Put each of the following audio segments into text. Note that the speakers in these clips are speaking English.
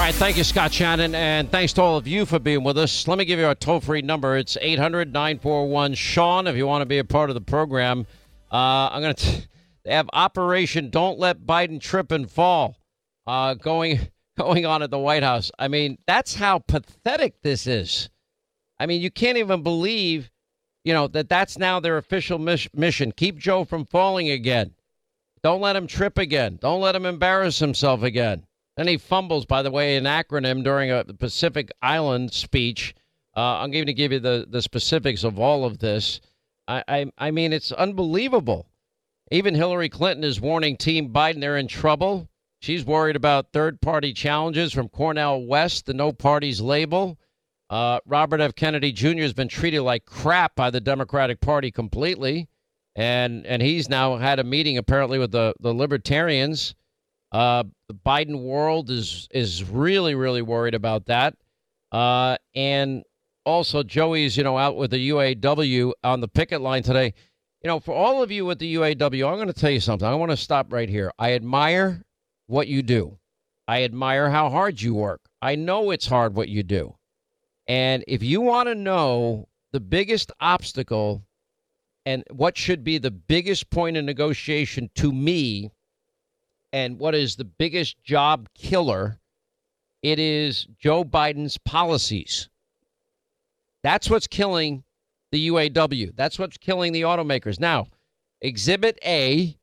All right, thank you, Scott Shannon, and thanks to all of you for being with us. Let me give you our toll free number. It's 800 941 Sean if you want to be a part of the program. Uh, I'm going to they have Operation Don't Let Biden Trip and Fall uh, going, going on at the White House. I mean, that's how pathetic this is. I mean, you can't even believe, you know, that that's now their official mis- mission. Keep Joe from falling again. Don't let him trip again. Don't let him embarrass himself again. Then he fumbles, by the way, an acronym during a Pacific Island speech. Uh, I'm going to give you the, the specifics of all of this. I, I, I mean, it's unbelievable. Even Hillary Clinton is warning Team Biden they're in trouble. She's worried about third party challenges from Cornel West, the no parties label. Uh, Robert F. Kennedy Jr. has been treated like crap by the Democratic Party completely. And, and he's now had a meeting apparently with the, the libertarians uh, the Biden world is is really really worried about that, uh, and also Joey's you know out with the UAW on the picket line today. You know, for all of you with the UAW, I'm going to tell you something. I want to stop right here. I admire what you do. I admire how hard you work. I know it's hard what you do. And if you want to know the biggest obstacle and what should be the biggest point of negotiation to me and what is the biggest job killer, it is Joe Biden's policies. That's what's killing the UAW. That's what's killing the automakers. Now, Exhibit A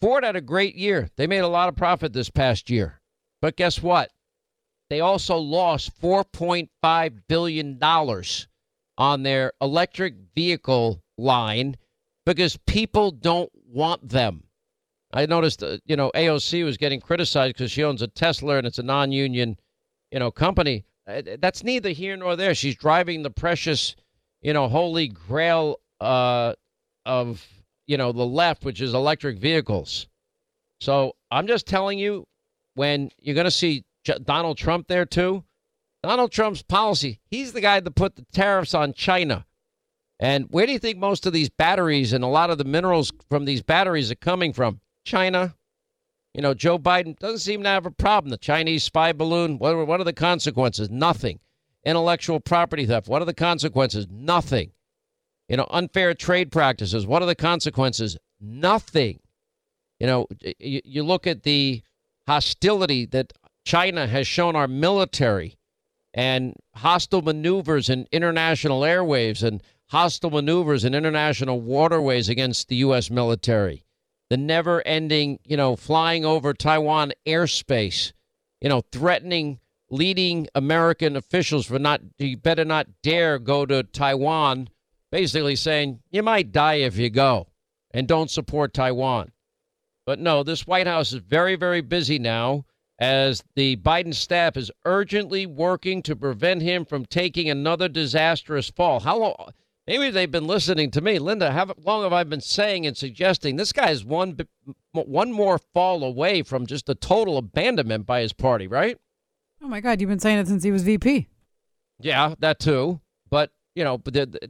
Ford had a great year. They made a lot of profit this past year. But guess what? They also lost $4.5 billion on their electric vehicle line because people don't want them. I noticed, uh, you know, AOC was getting criticized because she owns a Tesla and it's a non-union, you know, company. Uh, that's neither here nor there. She's driving the precious, you know, holy grail uh, of, you know, the left, which is electric vehicles. So I'm just telling you, when you're going to see Donald Trump there too, Donald Trump's policy, he's the guy that put the tariffs on China. And where do you think most of these batteries and a lot of the minerals from these batteries are coming from? China. You know, Joe Biden doesn't seem to have a problem. The Chinese spy balloon, what are, what are the consequences? Nothing. Intellectual property theft, what are the consequences? Nothing. You know, unfair trade practices, what are the consequences? Nothing. You know, you, you look at the hostility that China has shown our military and hostile maneuvers in international airwaves and hostile maneuvers in international waterways against the U.S. military the never ending, you know, flying over Taiwan airspace, you know, threatening leading American officials for not, you better not dare go to Taiwan, basically saying, you might die if you go and don't support Taiwan. But no, this White House is very, very busy now as the Biden staff is urgently working to prevent him from taking another disastrous fall. How long? Maybe they've been listening to me. Linda, how long have I been saying and suggesting this guy is one, one more fall away from just a total abandonment by his party, right? Oh, my God. You've been saying it since he was VP. Yeah, that too. But, you know,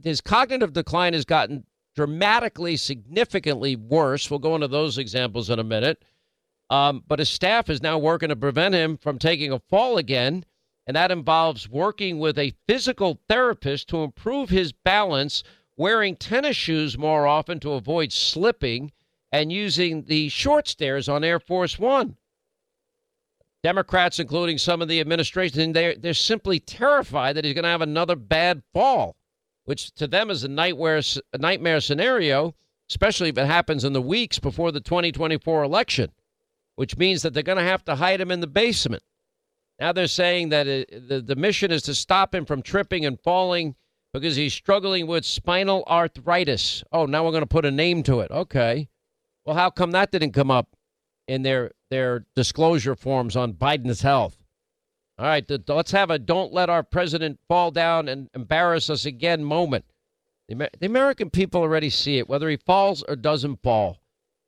his cognitive decline has gotten dramatically, significantly worse. We'll go into those examples in a minute. Um, but his staff is now working to prevent him from taking a fall again and that involves working with a physical therapist to improve his balance, wearing tennis shoes more often to avoid slipping, and using the short stairs on Air Force One. Democrats, including some of the administration, they're, they're simply terrified that he's going to have another bad fall, which to them is a nightmare, a nightmare scenario, especially if it happens in the weeks before the 2024 election, which means that they're going to have to hide him in the basement. Now they're saying that it, the, the mission is to stop him from tripping and falling because he's struggling with spinal arthritis. Oh, now we're going to put a name to it. Okay. Well, how come that didn't come up in their their disclosure forms on Biden's health? All right, the, let's have a don't let our president fall down and embarrass us again moment. The, the American people already see it, whether he falls or doesn't fall.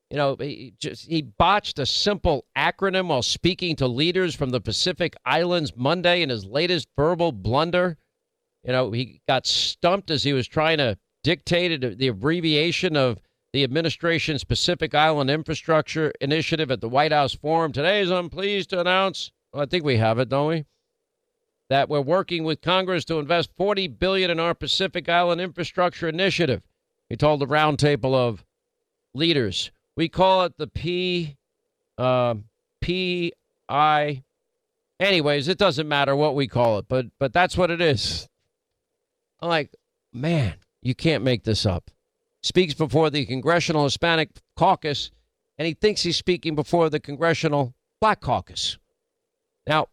You know, he just he botched a simple acronym while speaking to leaders from the Pacific Islands Monday in his latest verbal blunder. You know, he got stumped as he was trying to dictate the abbreviation of the administration's Pacific Island Infrastructure Initiative at the White House Forum. Today, as I'm pleased to announce, well, I think we have it, don't we? That we're working with Congress to invest 40 billion in our Pacific Island Infrastructure Initiative. He told the roundtable of leaders. We call it the P, uh, P I. Anyways, it doesn't matter what we call it, but but that's what it is. I'm like, man, you can't make this up. Speaks before the Congressional Hispanic Caucus, and he thinks he's speaking before the Congressional Black Caucus. Now,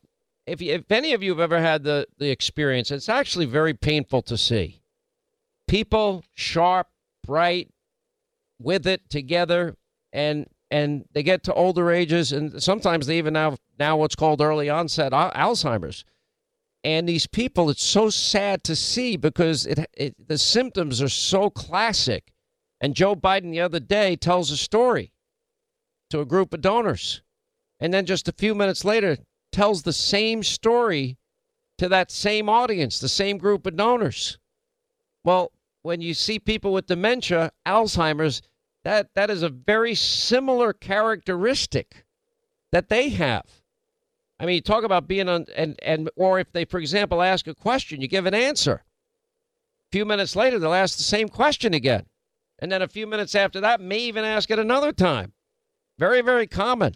if, you, if any of you have ever had the, the experience, it's actually very painful to see. People, sharp, bright, with it together, and and they get to older ages, and sometimes they even have now what's called early onset Alzheimer's. And these people, it's so sad to see because it, it the symptoms are so classic. And Joe Biden the other day tells a story to a group of donors, and then just a few minutes later tells the same story to that same audience, the same group of donors. Well, when you see people with dementia, Alzheimer's, that that is a very similar characteristic that they have. I mean, you talk about being on and and or if they, for example, ask a question, you give an answer. A few minutes later, they'll ask the same question again, and then a few minutes after that, may even ask it another time. Very, very common.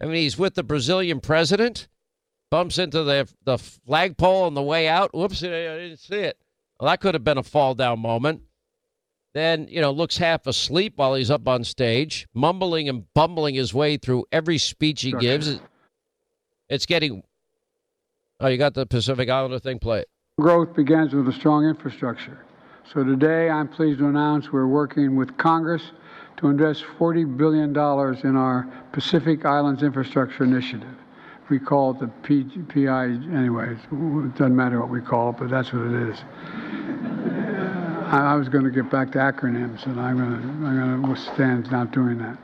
I mean, he's with the Brazilian president, bumps into the the flagpole on the way out. Whoops, I didn't see it. Well, that could have been a fall down moment then, you know, looks half asleep while he's up on stage, mumbling and bumbling his way through every speech he gives. It's getting. Oh, you got the Pacific Islander thing? Play it. Growth begins with a strong infrastructure. So today, I'm pleased to announce we're working with Congress to invest $40 billion in our Pacific Islands Infrastructure Initiative. We call it the P- PI, anyways. It doesn't matter what we call it, but that's what it is. I, was going to get back to acronyms, and I'm going to, I'm going to stand not doing that,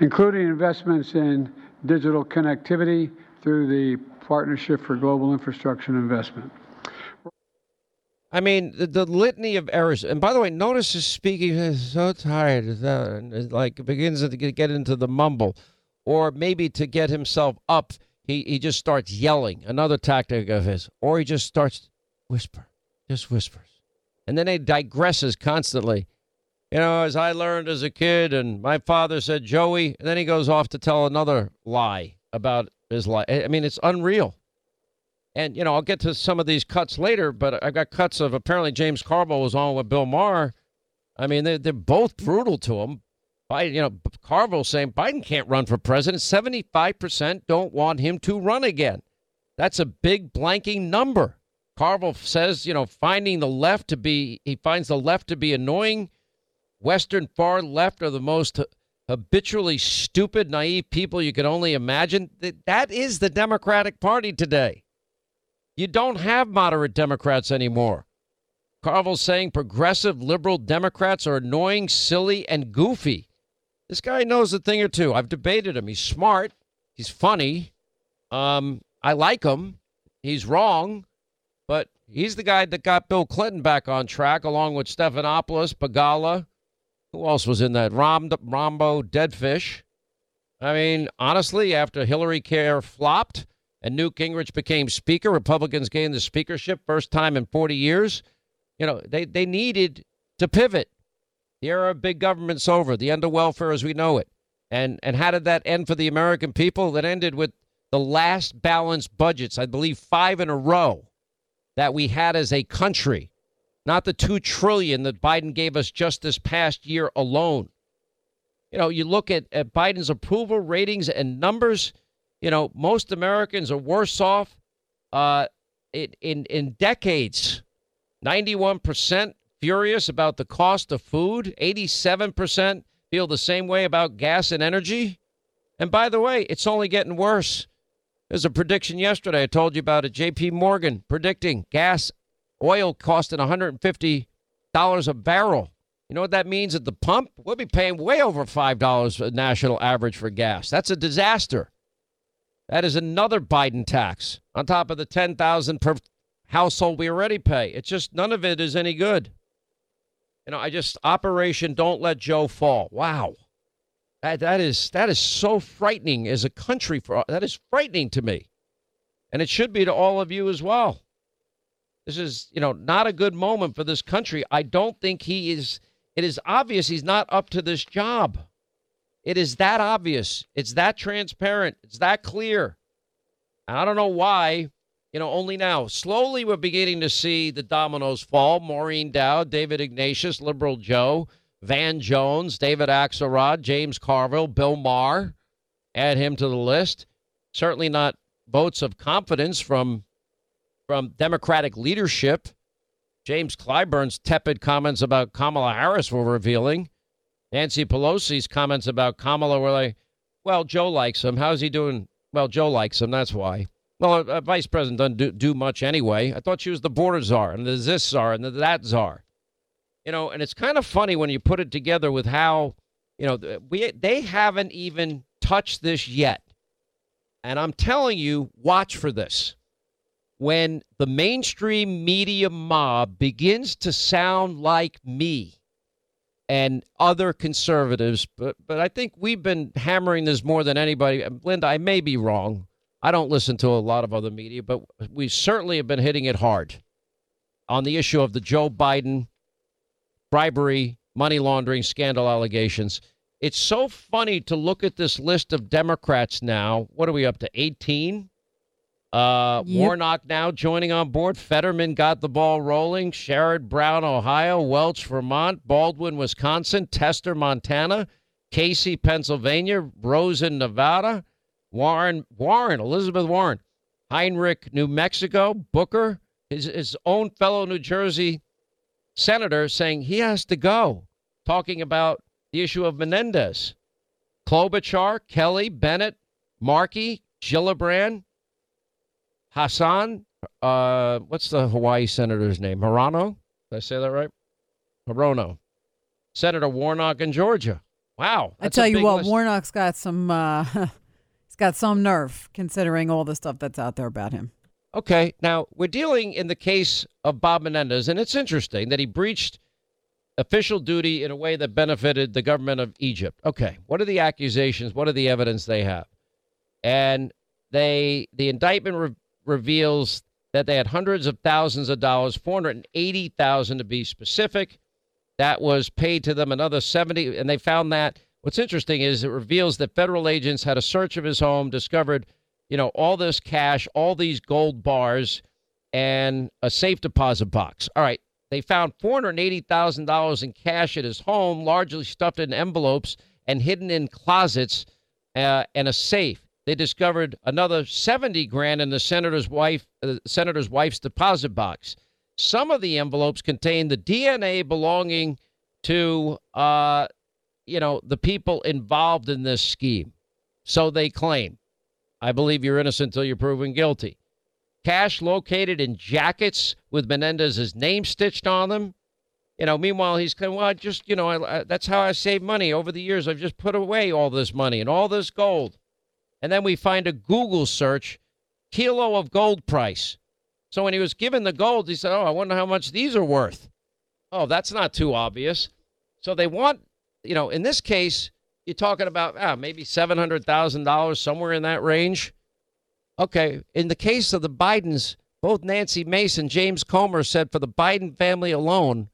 including investments in digital connectivity through the Partnership for Global Infrastructure Investment. I mean, the, the, litany of errors. And by the way, notice his speaking is so tired. Like begins to get into the mumble, or maybe to get himself up, he, he just starts yelling. Another tactic of his, or he just starts whisper, just whispers and then he digresses constantly. You know, as I learned as a kid, and my father said, Joey, and then he goes off to tell another lie about his life. I mean, it's unreal. And, you know, I'll get to some of these cuts later, but I've got cuts of apparently James Carville was on with Bill Maher. I mean, they're, they're both brutal to him. Biden, you know, Carville saying Biden can't run for president. 75% don't want him to run again. That's a big blanking number. Carville says, you know, finding the left to be, he finds the left to be annoying. Western far left are the most habitually stupid, naive people you can only imagine. That is the Democratic Party today. You don't have moderate Democrats anymore. Carville's saying progressive liberal Democrats are annoying, silly, and goofy. This guy knows a thing or two. I've debated him. He's smart. He's funny. Um, I like him. He's wrong. But he's the guy that got Bill Clinton back on track, along with Stephanopoulos, Begala. Who else was in that? Rahm, Rahmbo, Deadfish. I mean, honestly, after Hillary Care flopped and Newt Gingrich became Speaker, Republicans gained the speakership first time in 40 years. You know, they, they needed to pivot. The era of big government's over. The end of welfare as we know it. And and how did that end for the American people? That ended with the last balanced budgets, I believe five in a row that we had as a country, not the 2 trillion that Biden gave us just this past year alone. You know, you look at, at Biden's approval ratings and numbers, you know, most Americans are worse off uh, in, in, in decades. 91% furious about the cost of food, 87% feel the same way about gas and energy. And by the way, it's only getting worse. There's a prediction yesterday. I told you about it. J.P. Morgan predicting gas, oil costing 150 dollars a barrel. You know what that means at the pump? We'll be paying way over five dollars national average for gas. That's a disaster. That is another Biden tax on top of the 10,000 per household we already pay. It's just none of it is any good. You know, I just Operation Don't Let Joe Fall. Wow. That that is that is so frightening as a country for that is frightening to me. And it should be to all of you as well. This is, you know, not a good moment for this country. I don't think he is it is obvious he's not up to this job. It is that obvious. It's that transparent. It's that clear. And I don't know why you know, only now. Slowly, we're beginning to see the dominoes fall. Maureen Dowd, David Ignatius, Liberal Joe, Van Jones, David Axelrod, James Carville, Bill Maher. Add him to the list. Certainly not votes of confidence from from Democratic leadership. James Clyburn's tepid comments about Kamala Harris were revealing. Nancy Pelosi's comments about Kamala were like, well, Joe likes him. How's he doing? Well, Joe likes him. That's why. Well, a, a vice president doesn't do, do much anyway. I thought she was the border czar and the this czar and the that czar. You know, and it's kind of funny when you put it together with how, you know, we they haven't even touched this yet. And I'm telling you, watch for this. When the mainstream media mob begins to sound like me and other conservatives, but but I think we've been hammering this more than anybody. Linda, I may be wrong. I don't listen to a lot of other media, but we certainly have been hitting it hard on the issue of the Joe Biden bribery, money laundering scandal allegations. It's so funny to look at this list of Democrats now. What are we up to? 18? Uh, yep. Warnock now joining on board. Fetterman got the ball rolling. Sherrod Brown, Ohio. Welch, Vermont. Baldwin, Wisconsin. Tester, Montana. Casey, Pennsylvania. Rosen, Nevada. Warren, Warren, Elizabeth Warren, Heinrich, New Mexico, Booker, his, his own fellow New Jersey senator saying he has to go, talking about the issue of Menendez. Klobuchar, Kelly, Bennet, Markey, Gillibrand, Hassan, uh, what's the Hawaii senator's name? Hirono? Did I say that right? Hirono. Senator Warnock in Georgia. Wow. I tell you what, list. Warnock's got some uh, he's got some nerve considering all the stuff that's out there about him. Okay, now we're dealing in the case of Bob Menendez, and it's interesting that he breached official duty in a way that benefited the government of Egypt. Okay, what are the accusations? What are the evidence they have? And they the indictment re- reveals that they had hundreds of thousands of dollars, 480,000 to be specific. That was paid to them another 70 and they found that What's interesting is it reveals that federal agents had a search of his home, discovered, you know, all this cash, all these gold bars, and a safe deposit box. All right. They found $480,000 in cash at his home, largely stuffed in envelopes and hidden in closets uh, and a safe. They discovered another 70 grand in the senator's wife, uh, senator's wife's deposit box. Some of the envelopes contained the DNA belonging to uh, you know, the people involved in this scheme. So they claim. I believe you're innocent until you're proven guilty. Cash located in jackets with Menendez's name stitched on them. You know, meanwhile, he's kind well, I just, you know, I, I, that's how I save money over the years. I've just put away all this money and all this gold. And then we find a Google search kilo of gold price. So when he was given the gold, he said, Oh, I wonder how much these are worth. Oh, that's not too obvious. So they want you know, in this case, you're talking about ah, maybe $700,000, somewhere in that range. Okay. In the case of the Bidens, both Nancy Mace, and James Comer said for the Biden family alone,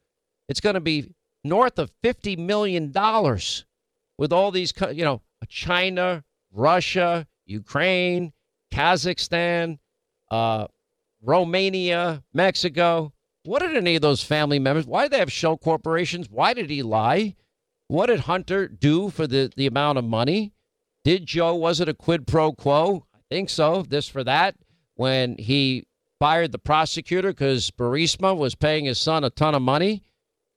it's going to be north of $50 million with all these, you know, China, Russia, Ukraine, Kazakhstan, uh, Romania, Mexico. What did any of those family members, why did they have shell corporations? Why did he lie? What did Hunter do for the, the amount of money? Did Joe, was it a quid pro quo? I think so. This for that. When he fired the prosecutor because Burisma was paying his son a ton of money.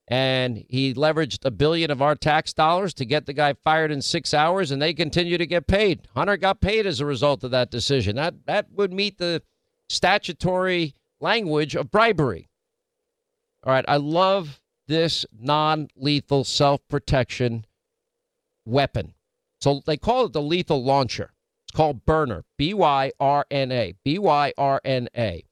and he leveraged a billion of our tax dollars to get the guy fired in six hours, and they continue to get paid. Hunter got paid as a result of that decision. That that would meet the statutory language of bribery. All right, I love this non-lethal self-protection weapon. So they call it the lethal launcher. It's called Byrna, B Y R N A, B Y R N A.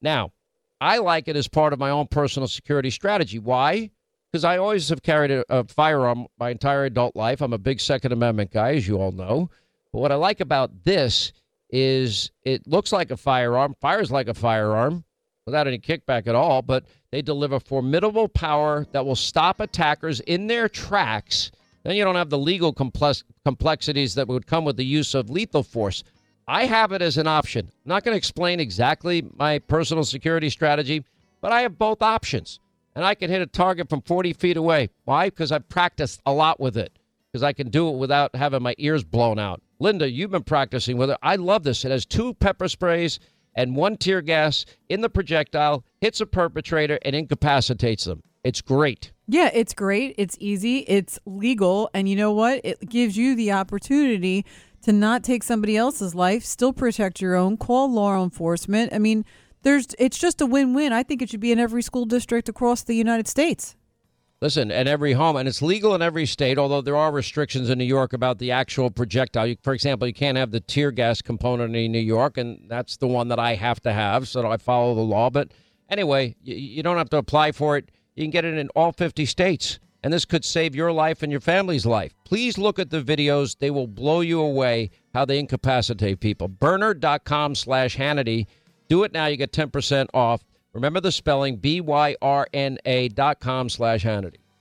Now, I like it as part of my own personal security strategy. Why? because I always have carried a, a, firearm my entire adult life. I'm a big Second Amendment guy, as you all know. But what I like about this is it looks like a firearm, fires like a firearm without any kickback at all, but they deliver formidable power that will stop attackers in their tracks. Then you don't have the legal complex- complexities that would come with the use of lethal force. I have it as an option. I'm not going to explain exactly my personal security strategy, but I have both options and I can hit a target from 40 feet away. Why? Because I've practiced a lot with it, because I can do it without having my ears blown out. Linda, you've been practicing with it. I love this. It has two pepper sprays and one tear gas in the projectile, hits a perpetrator, and incapacitates them. It's great. Yeah, it's great. It's easy. It's legal. And you know what? It gives you the opportunity to not take somebody else's life, still protect your own, call law enforcement. I mean, there's it's just a win-win. I think it should be in every school district across the United States. Listen, and every home, and it's legal in every state, although there are restrictions in New York about the actual projectile. For example, you can't have the tear gas component in New York, and that's the one that I have to have, so I follow the law. But anyway, you, you don't have to apply for it. You can get it in all 50 states, and this could save your life and your family's life. Please look at the videos. They will blow you away how they incapacitate people. Byrna.com slash Hannity. do it now. You get 10% off. Remember the spelling, B-Y-R-N-A dot com slash Hannity.